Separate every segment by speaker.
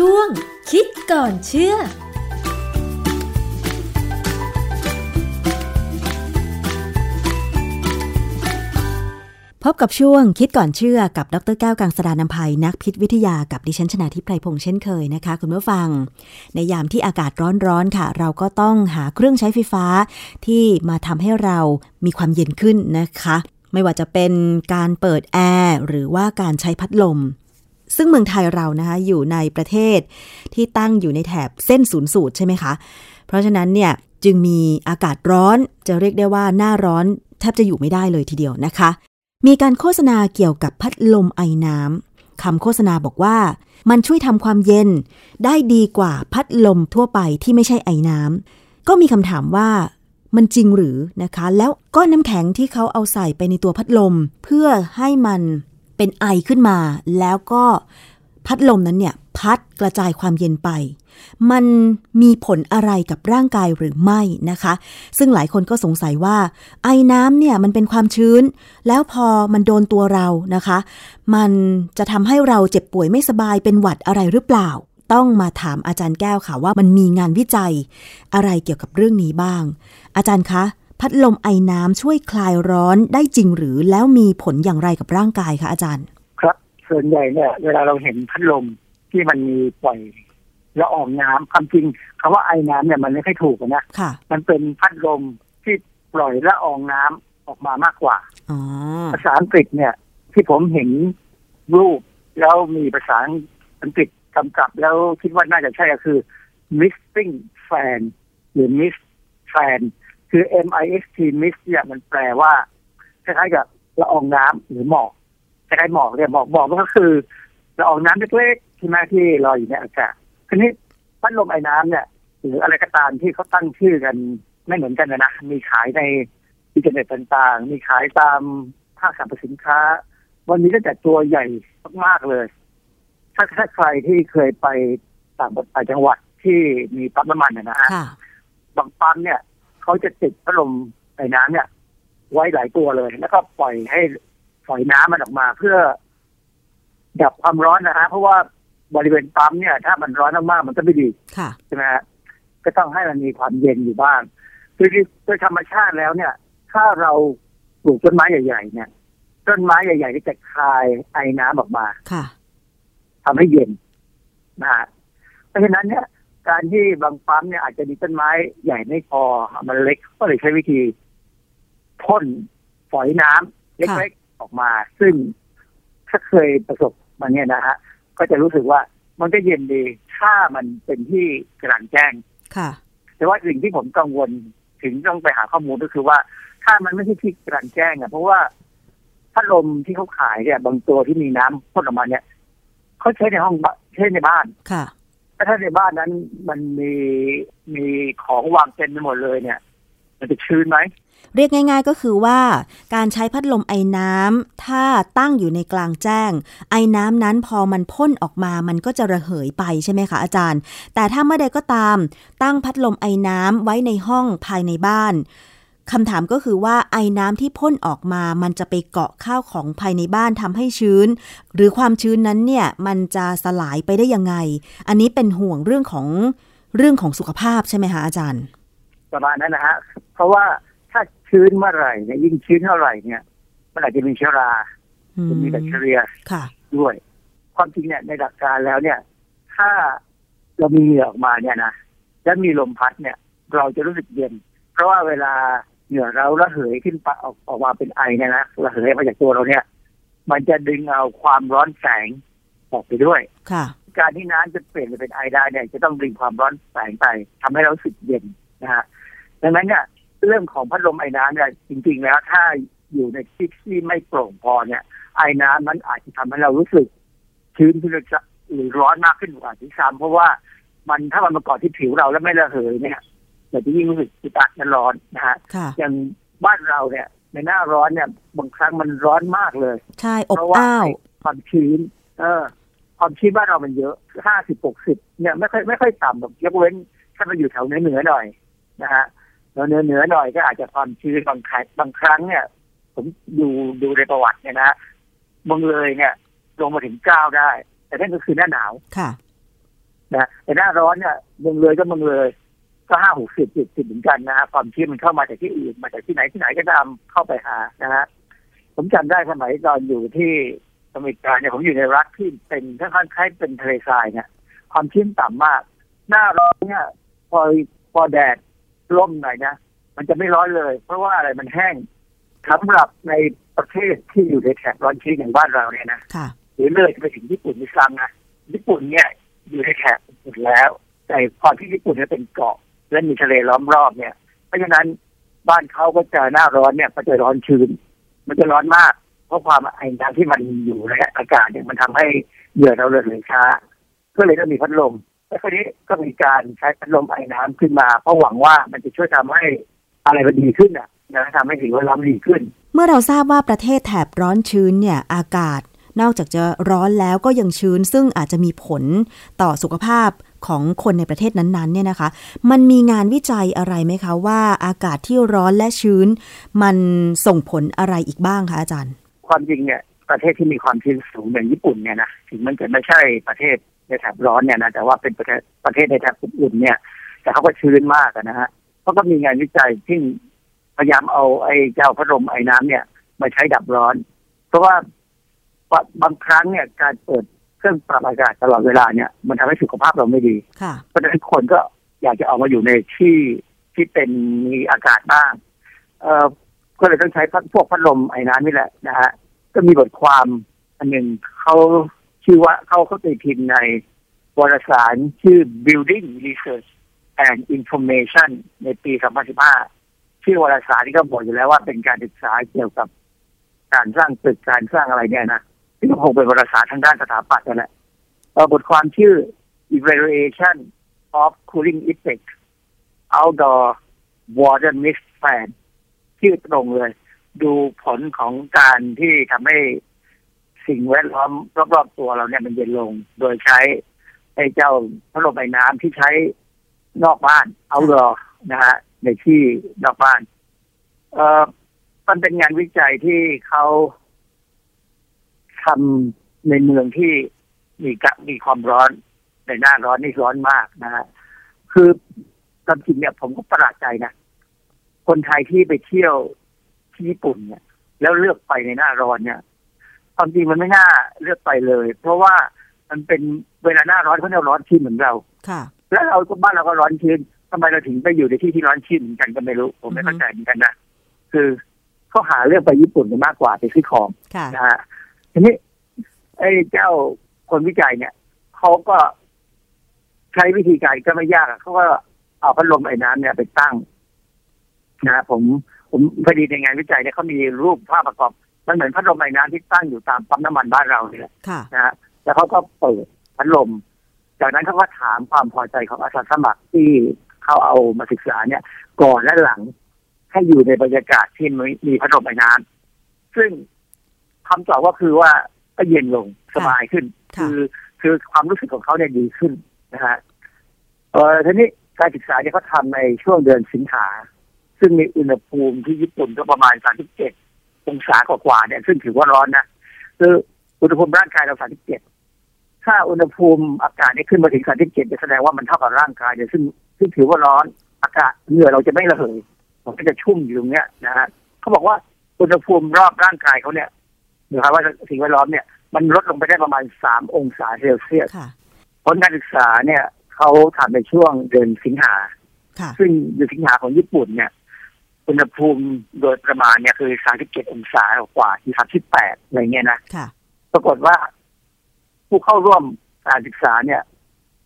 Speaker 1: ช่วง คิดก่อนเชื่อ
Speaker 2: พบกับช่วงคิดก่อนเชื่อกับดรแก้วกังสดานนภัยนักพิษวิทยากับดิฉันชนาทิพไพรพงษ์เช่นเคยนะคะ คุณผู้ฟัง ในยามที่อากาศร้อนๆค่ะ เราก็ต้องหาเครื่องใช้ไฟฟ้าที่มาทำให้เรามีความเย็นขึ้นนะคะ ไม่ว่าจะเป็นการเปิดแอร์หรือว่าการใช้พัดลม ซึ่งเมืองไทยเรานะคะอยู่ในประเทศที่ตั้งอยู่ในแถบเส้นศูนย์สูตรใช่ไหมคะ เพราะฉะนั้นเนี่ยจึงมีอากาศร้อนจะเรียกได้ว่าหน้าร้อนแทบจะอยู่ไม่ได้เลยทีเดียวนะคะ มีการโฆษณาเกี่ยวกับพัดลมไอน้ำคำโฆษณาบอกว่า มันช่วยทำความเย็นได้ดีกว่าพัดลมทั่วไปที่ไม่ใช่ไอน้ำก็มีคำถามว่ามันจริงหรือนะคะ แล้วก้อนน้ำแข็งที่เขาเอาใส่ไปในตัวพัดลม เพื่อให้มัน เป็นไอขึ้นมา แล้วก็พัดลมนั้นเนี่ยพัดกระจายความเย็นไป มันมีผลอะไรกับร่างกายหรือไม่นะคะ ซึ่งหลายคนก็สงสัยว่า ไอ้น้ำเนี่ยมันเป็นความชื้น แล้วพอมันโดนตัวเรานะคะ มันจะทำให้เราเจ็บป่วยไม่สบายเป็นหวัดอะไรหรือเปล่า ต้องมาถามอาจารย์แก้วค่ะว่ามันมีงานวิจัยอะไรเกี่ยวกับเรื่องนี้บ้าง อาจารย์คะ พัดลมไอ้น้ำช่วยคลายร้อนได้จริงหรือแล้วมีผลอย่างไรกับร่างกายคะอาจารย์
Speaker 3: ครับส่วนใหญ่เนี่ยเวลาเราเห็นพัดลมที่มันมีปล่อยละอองน้ำความจริงคาว่าไอ้น้ำเนี่ยมันไม่ค่อยถูกนะ
Speaker 2: ค่ะ
Speaker 3: มันเป็นพัดลมที่ปล่อยละอองน้ำออกมามากกว่า
Speaker 2: อ๋อ
Speaker 3: ภาษาอังกฤษเนี่ย ที่ผมเห็นรูป แล้วมีภาษาอังกฤษกำกับ แล้วคิดว่าน่าจะใช่ก็คือ misting fan หรือ mist fan คือ M I S T mist เนี่ยมันแปลว่าคล้ายๆกับละอองน้ำหรือหมอกคล้ายๆหมอกเนี่ยหมอกหมอกก็คือละอองน้ำเล็กๆใช่ไหมที่ลอยอยู่ในอากาศทีนี้พัดลมไอ้น้ำเนี่ย หรืออะไรก็ตามที่เขาตั้งชื่อกันไม่เหมือนกันนะนะมีขายในอินเทอร์เน็ตต่างๆ มีขายตามห้างสรรพสินค้า วันนี้ก็แต่ตัวใหญ่มากๆเลย ถ้าถ้าใครที่เคยไปต่างต่างจังหวัดที่มีปั๊มน้ำมันเนยนะฮะ
Speaker 2: ค่ะ
Speaker 3: บางปั๊มเนี่ย เขาจะติดพัดลมไอ้น้ำเนี่ย ไว้หลายตัวเลย แล้วก็ปล่อยให้ฝอยน้ำมันออกมาเพื่อ ดับความร้อนนะฮะเพราะว่าบริเวณปั๊มเนี่ย ถ้ามันร้อนมากๆมันก็ไม่ดี
Speaker 2: ค่ะ
Speaker 3: ใช่ไหมฮะก็ต้องให้มันมีความเย็นอยู่บ้างคือโดยธรรมชาติแล้วเนี่ย ถ้าเราปลูกต้นไม้ใหญ่ ๆ เนี่ยต้นไม้ใหญ่ๆก็จะคายไอน้ำออกมา
Speaker 2: ค่ะ
Speaker 3: ทำให้เย็นนะฮะเพราะฉะนั้นเนี่ย การที่บางปั๊มเนี่ยอาจจะมีต้นไม้ใหญ่ไม่พอ มันเล็กก็เลยใช้วิธีพ่นฝอยน้ำเล็กๆออกมา ซึ่งถ้าเคยประสบมาเนี่ยนะฮะก็จะรู้สึกว่ามันก็เย็นดีถ้ามันเป็นที่กลางแจ้ง
Speaker 2: ค่ะ
Speaker 3: แต่ว่าสิ่งที่ผมกังวลถึงต้องไปหาข้อมูลก็คือว่า ถ้ามันไม่ใช่ที่กลางแจ้งอะเพราะว่าพัดลมที่เขาขายเนี่ย บางตัวที่มีน้ำพ่นออกมาเนี่ยเขาใช้ในห้องใช้ในบ้าน
Speaker 2: ค่ะ
Speaker 3: ถ้าในบ้านนั้นมันมีมีของวางเต็มไปหมดเลยเนี่ย มันจะชื้นไหม
Speaker 2: เรียกง่าย ๆก็คือว่า การใช้พัดลมไอ้น้ำถ้าตั้งอยู่ในกลางแจ้ง ไอ้น้ำนั้นพอมันพ่นออกมามันก็จะระเหยไปใช่ไหมคะอาจารย์ แต่ถ้าเมื่อใดก็ตาม ตั้งพัดลมไอ้น้ำไว้ในห้องภายในบ้าน คำถามก็คือว่าไอ้น้ำที่พ่นออกมา มันจะไปเกาะข้าวของภายในบ้านทำให้ชื้น หรือความชื้นนั้นเนี่ยมันจะสลายไปได้ยังไง อันนี้เป็นห่วงเรื่องของเรื่องของสุขภาพใช่ไหมคะอาจารย์
Speaker 3: ประมาณนั้นนะฮะ เพราะว่าถ้าชื้นเมื่อไหร่เนี่ยยิ่งชื้นเท่าไหร่เนี่ยมันอาจจะมีเชื้อรา
Speaker 2: อืม
Speaker 3: จะมีแบคทีเรีย
Speaker 2: ค่ะ
Speaker 3: ด้วย ความจริงเนี่ยในหลักการแล้วเนี่ย ถ้าเรามีเหงื่อออกมาเนี่ยนะแล้วมีลมพัดเนี่ย เราจะรู้สึกเย็น เพราะว่าเวลา เหงื่อเราระเหยขึ้นไปออกออกมาเป็นไอเนี่ยนะระเหยมาจากตัวเราเนี่ย มันจะดึงเอาความร้อนแสงออกไปด้วย
Speaker 2: ค่ะ
Speaker 3: การที่น้ำจะเปลี่ยนไปเป็นไอได้เนี่ยจะต้องดึงความร้อนแสงไปทำให้เรารู้สึกเย็นนะฮะดังนั้นเนี่ยเรื่องของพัดลมไอ้น้ำเนี่ยจริง ๆ แล้วถ้าอยู่ในที่ที่ไม่โปร่งพอเนี่ย ไอ้น้ำมันอาจจะทำให้เรารู้สึกชื้นขึ้นหรือร้อนมากขึ้นกว่าที่ซ้ำเพราะว่ามันถ้ามันมาเกาะที่ผิวเราแล้วไม่ระเหยเนี่ย เราจะยิ่งรู้สึกอึดอัดและร้อนนะฮะ
Speaker 2: ค่ะ
Speaker 3: อย่างบ้านเราเนี่ย ในหน้าร้อนเนี่ยบางครั้งมันร้อนมากเลย
Speaker 2: ใช่อบ
Speaker 3: เพราะว่า
Speaker 2: อ้าว
Speaker 3: ความชื้น เออ ความชื้นบ้านเรามันเยอะห้าสิบหกสิบเนี่ยไม่ค่อยไม่ค่อยต่ำแบบยกเว้น ถ้ามันอยู่แถวเหนือเหนือๆหน่อยนะฮะแล้วเหนือเหนือๆหน่อยก็อาจจะความชื้นบางครั้งบางครั้งเนี่ย ผมดูดูในประวัติเนี่ยนะเมืองเลยเนี่ย ลงมาถึงเก้าได้ แต่นั่นก็คือหน้าหนาว
Speaker 2: ค่ะ
Speaker 3: นะแต่หน้าร้อนเนี่ยเมืองเลยก็เมืองเลย ก็ห้าหกสิบจ็ดสิบเหมือนกันนะฮะความชื้นมันเข้ามาจากที่อื่นมาจากที่ไหนที่ไหนก็ตามเข้าไปหานะฮะผมจำได้สมัยตอนอยู่ที่อเมริกาเนี่ยผมอยู่ในรัฐที่เป็นค่อนข้างคล้ายเป็นทะเลทรายเนี่ยความชื้นต่ำมาก หน้าร้อนเนี่ยพอพอแดดร่มหน่อยนะมันจะไม่ร้อนเลย เพราะว่าอะไรมันแห้งสำหรับในประเทศที่อยู่ในแถบร้อนชื้นอย่างบ้านเราเนี่ยนะ
Speaker 2: ค่ะ
Speaker 3: หรือเลยไปถึงญี่ปุ่นมิซ้ำนะญี่ปุ่นเนี่ยอยู่ในแถบหมดแล้ว แต่ความที่ญี่ปุ่นเนี่ยเป็นเกาะ และมีทะเลล้อมรอบเนี่ย เพราะฉะนั้นบ้านเขาก็จะหน้าร้อนเนี่ยก็จะร้อนชื้น มันจะร้อนมาก เพราะความไอ้น้ำที่มันอยู่ในอากาศเนี่ยมันทำให้เหยื่อเราเลื่อนช้า ก็เลยต้องมีพัดลมแล้วคราวนี้ก็มีการใช้พัดลมไอ้น้ำขึ้นมาเพราะหวังว่ามันจะช่วยทำให้อะไรมันดีขึ้นอะนะทำให้สิ่งแวดล้อมดีขึ้น
Speaker 2: เมื่อเราทราบว่าประเทศแถบร้อนชื้นเนี่ยอากาศนอกจากจะร้อนแล้วก็ยังชื้น ซึ่งอาจจะมีผลต่อสุขภาพ ของคนในประเทศนั้นๆเนี่ยนะคะ มันมีงานวิจัยอะไรไหมคะ ว่าอากาศที่ร้อนและชื้น มันส่งผลอะไรอีกบ้างคะอาจารย์
Speaker 3: ความจริงเนี่ยประเทศที่มีความชื้นสูงอย่างญี่ปุ่นเนี่ยนะถึงมันจะไม่ใช่ประเทศในแถบร้อนเนี่ยนะแต่ว่าเป็นประเทศประเทศในแถบอุ่นเนี่ย แต่เขาก็ชื้นมากนะฮะเขาก็มีงานวิจัยที่พยายามเอาไอ้เจ้าพัดลมไอ้น้ำเนี่ย มาใช้ดับร้อน เพราะว่าบางครั้งเนี่ยการเปิด เครื่องปรับอากาศตลอดเวลาเนี่ยมันทำให้สุขภาพเราไม่ดี
Speaker 2: ค่ะ
Speaker 3: เพราะฉะนั้นคนก็อยากจะออกมาอยู่ในที่ที่เป็นมีอากาศบ้าง เอ่อก็เลยต้องใช้พวกพัดลมไอ้น้ำนี่แหละนะฮะก็มีบทความอันหนึ่งเขาชื่อว่าเขาเขาตีพิมพ์ในวารสารชื่อ Building Research and Information ในปี 2015 ชื่อวารสารที่ก็บอกอยู่แล้วว่าเป็นการศึกษาเกี่ยวกับการสร้างตึกการสร้างอะไรเนี่ยนะ ที่ก็คงเป็นวารสารทางด้านสถาปัตย์นั่นแหละบทความชื่อ Evaluation of Cooling Effect Outdoor Water Mist Fan ชื่อตรงเลย ดูผลของการที่ทำให้สิ่งแวดล้อมรอบๆตัวเราเนี่ยมันเย็นลง โดยใช้ไอ้เจ้าพัดลมไอ้น้ำที่ใช้นอกบ้าน เอาดอนะฮะในที่นอกบ้าน เอ่อมันเป็นงานวิจัยที่เขา ทำในเมืองที่มีกมีความร้อนในหน้าร้อนนี่ร้อนมากนะฮะคือตามจริงเนี่ยผมก็ประหลาดใจนะ คนไทยที่ไปเที่ยวที่ญี่ปุ่นเนี่ย แล้วเลือกไปในหน้าร้อนเนี่ยความจริงมันไม่น่าเลือกไปเลย เพราะว่ามันเป็นเวลาหน้าร้อนเขาเนี่ยร้อนชื้นเหมือนเรา
Speaker 2: ค่ะ
Speaker 3: แล้วเราก็บ้านเราก็ร้อนชื้นทำไมเราถึงไปอยู่ในที่ที่ร้อนชื้นเหมือนกันก็ไม่รู้ ผมไม่เข้าใจเหมือนกันนะคือเขาหาเรื่องไปญี่ปุ่นมากกว่าไปซื้อของ
Speaker 2: ค่ะ
Speaker 3: นะฮะ ทีนี้ไอ้เจ้าคนวิจัยเนี่ยเขาก็ใช้วิธีการก็ไม่ยากเขาก็เอาพัดลมไอ้น้ำเนี่ยไปตั้งนะผมผมพอดีในงานวิจัยเนี่ยเขามีรูปภาพประกอบ มันเหมือนพัดลมไอ้น้ำที่ตั้งอยู่ตามปั๊มน้ำมันบ้านเราเนี่ย
Speaker 2: ค่ะ
Speaker 3: นะฮะแล้วเขาก็เปิดพัดลม จากนั้นเขาก็ถามความพอใจของอาสาสมัครที่เขาเอามาศึกษาเนี่ย ก่อนและหลังให้อยู่ในบรรยากาศที่มีมีพัดลมไอ้น้ำซึ่ง คำตอบก็คือว่าก็เย็นลงสบายขึ้น
Speaker 2: ค่ะ
Speaker 3: คือคือความรู้สึกของเขาเนี่ยดีขึ้นนะฮะเออทีนี้การศึกษาเนี่ยเขาทำในช่วงเดือนสิงหาซึ่งมีอุณหภูมิที่ญี่ปุ่นก็ประมาณ 37 องศากว่าๆเนี่ย ซึ่งถือว่าร้อนนะคืออุณหภูมิร่างกายเรา 37 ถ้าอุณหภูมิอากาศเนี่ยขึ้นมาถึง 37จะแสดงว่ามันเท่ากับร่างกายเนี่ยซึ่งซึ่งถือว่าร้อนอากาศเหงื่อเราจะไม่ระเหยมันก็จะชุ่มอยู่ตรงเนี้ยนะฮะเขาบอกว่าอุณหภูมิรอบร่างกายเขาเนี่ย หรือว่าสิ่งแวดล้อมเนี่ยมันลดลงไปได้ประมาณ3องศาเซลเซียส
Speaker 2: ค่ะ
Speaker 3: ผลการศึกษาเนี่ยเขาทำในช่วงเดือนสิงหา
Speaker 2: ค่ะ
Speaker 3: ซึ่งเดือนสิงหาของญี่ปุ่นเนี่ยอุณหภูมิโดยประมาณเนี่ยคือ 37 องศากว่าที่38อะไรเงี้ยนะ
Speaker 2: ค่ะ
Speaker 3: ปรากฏว่าผู้เข้าร่วมการศึกษาเนี่ย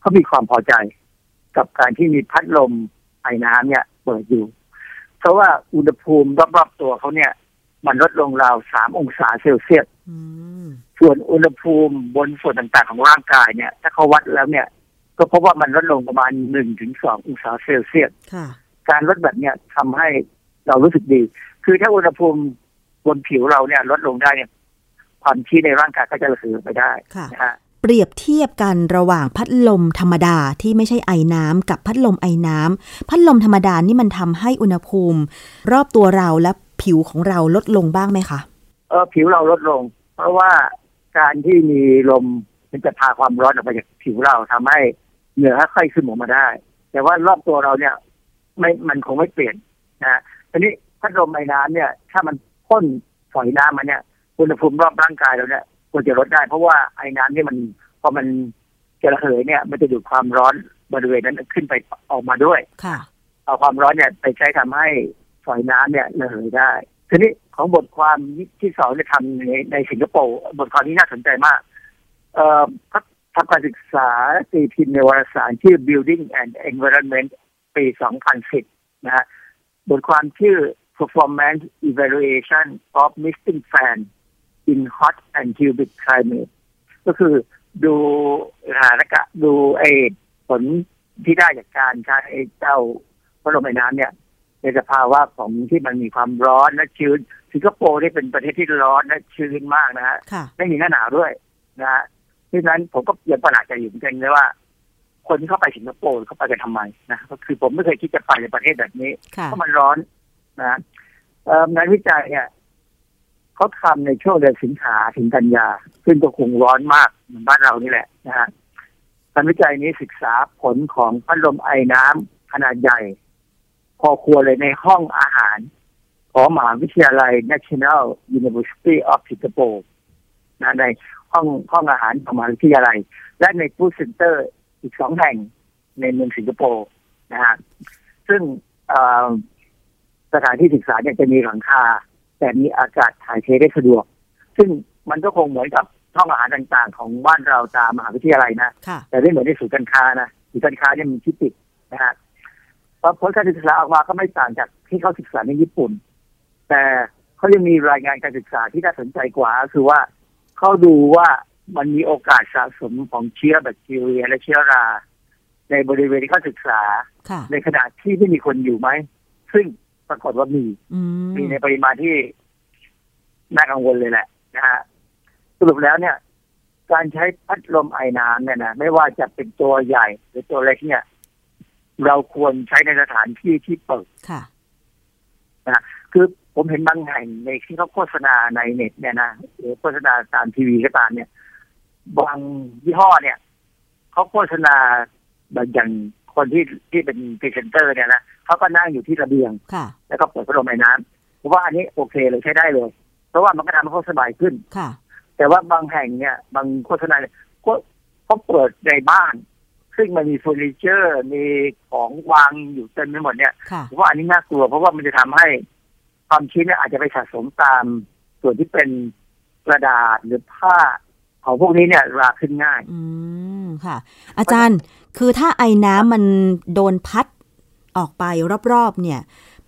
Speaker 3: เขามีความพอใจกับการที่มีพัดลมไอ้น้ำเนี่ย เปิดอยู่ เพราะว่าอุณหภูมิรอบๆตัวเขาเนี่ย มันลดลงราวสามองศาเซลเซียส
Speaker 2: อืม
Speaker 3: ส่วนอุณหภูมิบนส่วนต่างๆ ของร่างกายเนี่ย ถ้าเขาวัดแล้วเนี่ย ก็พบว่ามันลดลงประมาณหนึ่งถึงสององศาเซลเซียส
Speaker 2: ค่ะ
Speaker 3: การลดแบบเนี้ยทำให้เรารู้สึกดี คือถ้าอุณหภูมิบนผิวเราเนี่ย ลดลงได้เนี่ย ความชื้นในร่างกายก็จะระเหยไปได้
Speaker 2: ค่ะ
Speaker 3: นะฮะ
Speaker 2: เปรียบเทียบกันระหว่างพัดลมธรรมดาที่ไม่ใช่ไอน้ำกับพัดลมไอน้ำพัดลมธรรมดานี่มันทำให้อุณหภูมิ รอบตัวเราและ ผิวของเราลดลงบ้างไหมคะ
Speaker 3: เออผิวเราลดลง เพราะว่าการที่มีลมมันจะพาความร้อนออกไปจากผิวเราทำให้เหนือค่อยขึ้นออกมาได้ แต่ว่ารอบตัวเราเนี่ย ไม่มันคงไม่เปลี่ยนนะทีนี้พัดลมไอ้น้ำเนี่ย ถ้ามันพ่นฝอยน้ำมาเนี่ยอุณหภูมิรอบร่างกายเราเนี่ยควรจะลดได้ เพราะว่าไอ้น้ำนี่มันพอมันจะระเหยเนี่ย มันจะดูดความร้อนบริเวณนั้นขึ้นไปออกมาด้วย
Speaker 2: ค่ะ
Speaker 3: เอาความร้อนเนี่ยไปใช้ทำให้ ฝอยน้ำเนี่ยระเหยได้ทีนี้ของบทความที่สองจะทำในในสิงคโปร์บทความนี้น่าสนใจมาก เอ่อเขาทำการศึกษาตีพิมพ์ในวารสารชื่อ Building and Environment ปี 2010 นะฮะบทความชื่อ Performance Evaluation of Misting Fan in Hot and Humid Climate ก็คือดูสถานการณ์ดูไอ้ผลที่ได้จากการใช้เจ้าพัดลมไอ้น้ำเนี่ย ในสภาวะของที่มันมีความร้อนและชื้น สิงคโปร์นี่เป็นประเทศที่ร้อนและชื้นมากนะฮะ
Speaker 2: ค่ะ
Speaker 3: ไม่มีหน้าหนาวด้วยนะฮะดังนั้นผมก็ยังประหลาดใจอยู่เหมือนกันเลยว่า คนที่เข้าไปสิงคโปร์เขาไปกันทำไมนะก็คือผมไม่เคยคิดจะไปในประเทศแบบนี้
Speaker 2: ค่ะ
Speaker 3: เพราะมันร้อนนะเอ่องานวิจัยเนี่ยเขาทำในช่วงเดือนสิงหาถึงกันยา ซึ่งก็คงร้อนมากเหมือนบ้านเรานี่แหละนะฮะงานวิจัยนี้ศึกษาผลของพัดลมไอน้ำขนาดใหญ่ พอควรเลยในห้องอาหาร ของมหาวิทยาลัย National University of Singapore นะในห้องห้องอาหารของมหาวิทยาลัย และใน food center อีกสองแห่งในเมืองสิงคโปร์นะฮะซึ่งเอ่อสถานที่ศึกษาเนี่ยจะมีหลังคา แต่มีอากาศถ่ายเทได้สะดวก ซึ่งมันก็คงเหมือนกับห้องอาหารต่างๆ ของบ้านเราตามมหาวิทยาลัยนะ
Speaker 2: ค่ะ
Speaker 3: แต่ไม่เหมือนในศูนย์การค้านะศูนย์การค้าเนี่ยมีที่ปิดนะฮะพอ ผลการศึกษาออกมาก็ไม่ต่างจากที่เขาศึกษาในญี่ปุ่น แต่เขายังมีรายงานการศึกษาที่น่าสนใจกว่าก็คือว่าเขาดูว่ามันมีโอกาสสะสมของเชื้อแบคทีเรีย และเชื้อรา ในบริเวณที่เขาศึกษา
Speaker 2: ค่ะ
Speaker 3: ในขณะที่ไม่มีคนอยู่ไหม ซึ่งปรากฏว่ามี
Speaker 2: อืม
Speaker 3: มีในปริมาณที่น่ากังวลเลยแหละนะฮะสรุปแล้วเนี่ย การใช้พัดลมไอ้น้ำเนี่ยนะไม่ว่าจะเป็นตัวใหญ่หรือตัวเล็กเนี่ย เราควรใช้ในสถานที่ที่เปิด
Speaker 2: ค่ะ
Speaker 3: คือผมเห็นบางแห่งในที่เขาโฆษณาในเน็ตเนี่ยนะหรือโฆษณาตามทีวีก็ตามเนี่ยบางยี่ห้อเนี่ยเขาโฆษณาแบบอย่างคนที่ที่เป็นพรีเซนเตอร์เนี่ยนะเขาก็นั่งอยู่ที่ระเบียง
Speaker 2: ค่ะ
Speaker 3: แล้วก็เปิดพัดลมไอน้ำผมว่าอันนี้โอเคเลยใช้ได้เลย เพราะว่ามันก็ทำให้เขาสบายขึ้น
Speaker 2: ค่ะ
Speaker 3: แต่ว่าบางแห่งเนี่ย บางโฆษณาเนี่ยก็เขาเปิดในบ้าน ซึ่งมันมีเฟอร์นิเจอร์ มีของวางอยู่เต็มไปหมดเนี่ย
Speaker 2: ค่ะ
Speaker 3: ผมว่าอันนี้น่ากลัวเพราะว่ามันจะทำให้ความชื้นเนี่ยอาจจะไปสะสมตามส่วนที่เป็นกระดาษหรือผ้าของพวกนี้เนี่ยราขึ้นง่าย
Speaker 2: อืมค่ะ อาจารย์คือถ้าไอ้น้ำมันโดนพัดออกไปรอบๆเนี่ย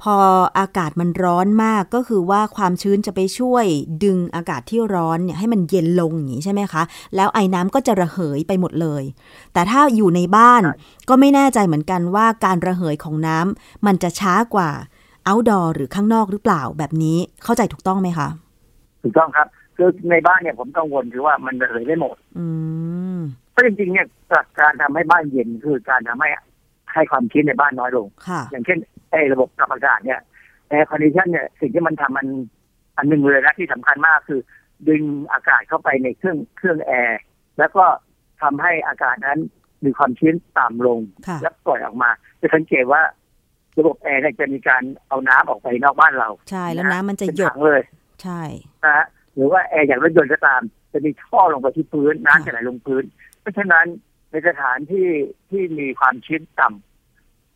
Speaker 2: พออากาศมันร้อนมากก็คือว่าความชื้นจะไปช่วยดึงอากาศที่ร้อนเนี่ยให้มันเย็นลงอย่างนี้ใช่ไหมคะ แล้วไอ้น้ำก็จะระเหยไปหมดเลย แต่ถ้าอยู่ในบ้าน
Speaker 3: ใช่
Speaker 2: ก็ไม่แน่ใจเหมือนกันว่าการระเหยของน้ำมันจะช้ากว่า outdoor หรือข้างนอกหรือเปล่าแบบนี้เข้าใจถูกต้องไหมคะ
Speaker 3: ถูกต้องครับคือในบ้านเนี่ยผมกังวลคือว่ามันระเหยได้หมด
Speaker 2: อืม
Speaker 3: เพราะจริงๆเนี่ยการทำให้บ้านเย็นคือการทำให้ให้ความชื้นในบ้านน้อยลง
Speaker 2: ค่ะ
Speaker 3: อย่างเช่น ไอ้ระบบปรับอากาศเนี่ย air condition เนี่ยสิ่งที่มันทำมันอันหนึ่งเลยนะที่สำคัญมากคือ ดึงอากาศเข้าไปในเครื่องเครื่องแอร์แล้วก็ทำให้อากาศนั้นมีความชื้นต่ำลง
Speaker 2: ค่ะ
Speaker 3: แล้วปล่อยออกมา จะสังเกตว่า ระบบแอร์เนี่ยจะมีการเอาน้ำออกไปนอกบ้านเรา
Speaker 2: ใช่แล้วน้ำมันจะ
Speaker 3: เป็น
Speaker 2: หยด
Speaker 3: ถังเลย
Speaker 2: ใช่
Speaker 3: นะฮะหรือว่าแอร์อย่างรถยนต์ก็ตาม จะมีท่อลงไปที่พื้นน้ำจะไหลลงพื้น เพราะฉะนั้นในสถานที่ที่มีความชื้นต่ำ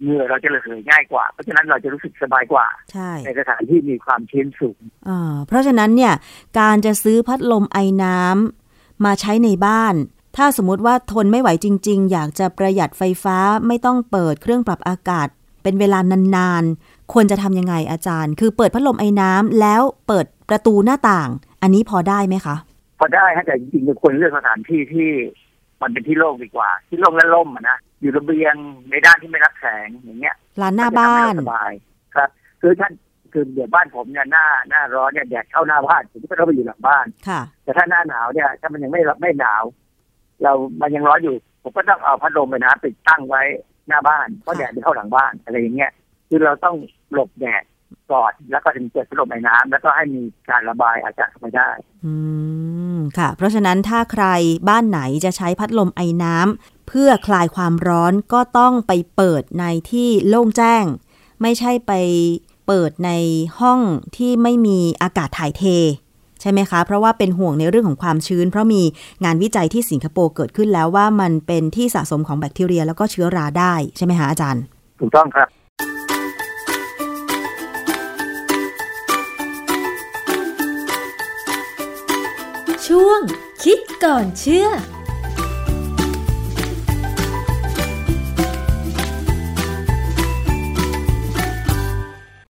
Speaker 3: เหงื่อเราจะระเหยง่ายกว่า เพราะฉะนั้นเราจะรู้สึกสบายกว่า
Speaker 2: ใช่
Speaker 3: ในสถานที่มีความชื้นสูง
Speaker 2: อ่าเพราะฉะนั้นเนี่ยการจะซื้อพัดลมไอน้ำมาใช้ในบ้าน ถ้าสมมุติว่าทนไม่ไหวจริง ๆ อยากจะประหยัดไฟฟ้าไม่ต้องเปิดเครื่องปรับอากาศ เป็นเวลานานๆควรจะทำยังไงอาจารย์ คือเปิดพัดลมไอน้ำแล้วเปิดประตูหน้าต่าง อันนี้พอได้ไหมคะ
Speaker 3: พอได้ฮะแต่จริงๆควรเลือกสถานที่ที่มันเป็นที่โล่งดีกว่า ที่โล่งและร่มอะนะ อยู่ระเบียงในด้านที่ไม่รับแสงอย่างเงี้ย
Speaker 2: ร้านหน้าบ้าน
Speaker 3: ก็จะทำให้เรสบายครับคือท่านคือเดี๋ยวบ้านผมเนี่ยหน้าหน้าร้อนเนี่ยแดดเข้าหน้าบ้านผมก็ต้องไปอยู่หลังบ้าน
Speaker 2: ค่ะ
Speaker 3: แต่ถ้าหน้าหนาวเนี่ย ถ้ามันยังไม่ไม่หนาว เรามันยังร้อนอยู่ ผมก็ต้องเอาพัดลมไปนะติดตั้งไว้หน้าบ้านเพราะแดดมันเข้าหลังบ้านอะไรอย่างเงี้ยคือเราต้องหลบแดดก่อนแล้วก็ถึงเปิดพัดลมไอ้น้ำแล้วก็ให้มีการระบายอากาศเข้าไปได้
Speaker 2: อืมค่ะ เพราะฉะนั้นถ้าใครบ้านไหนจะใช้พัดลมไอน้ำ เพื่อคลายความร้อนก็ต้องไปเปิดในที่โล่งแจ้ง ไม่ใช่ไปเปิดในห้องที่ไม่มีอากาศถ่ายเท ใช่ไหมคะ เพราะว่าเป็นห่วงในเรื่องของความชื้น เพราะมีงานวิจัยที่สิงคโปร์เกิดขึ้นแล้วว่ามันเป็นที่สะสมของแบคทีเรีย แล้วก็เชื้อราได้ใช่ไหมคะอาจารย์
Speaker 3: ถูกต้องครับ
Speaker 1: ช่วงคิดก่อนเชื่อ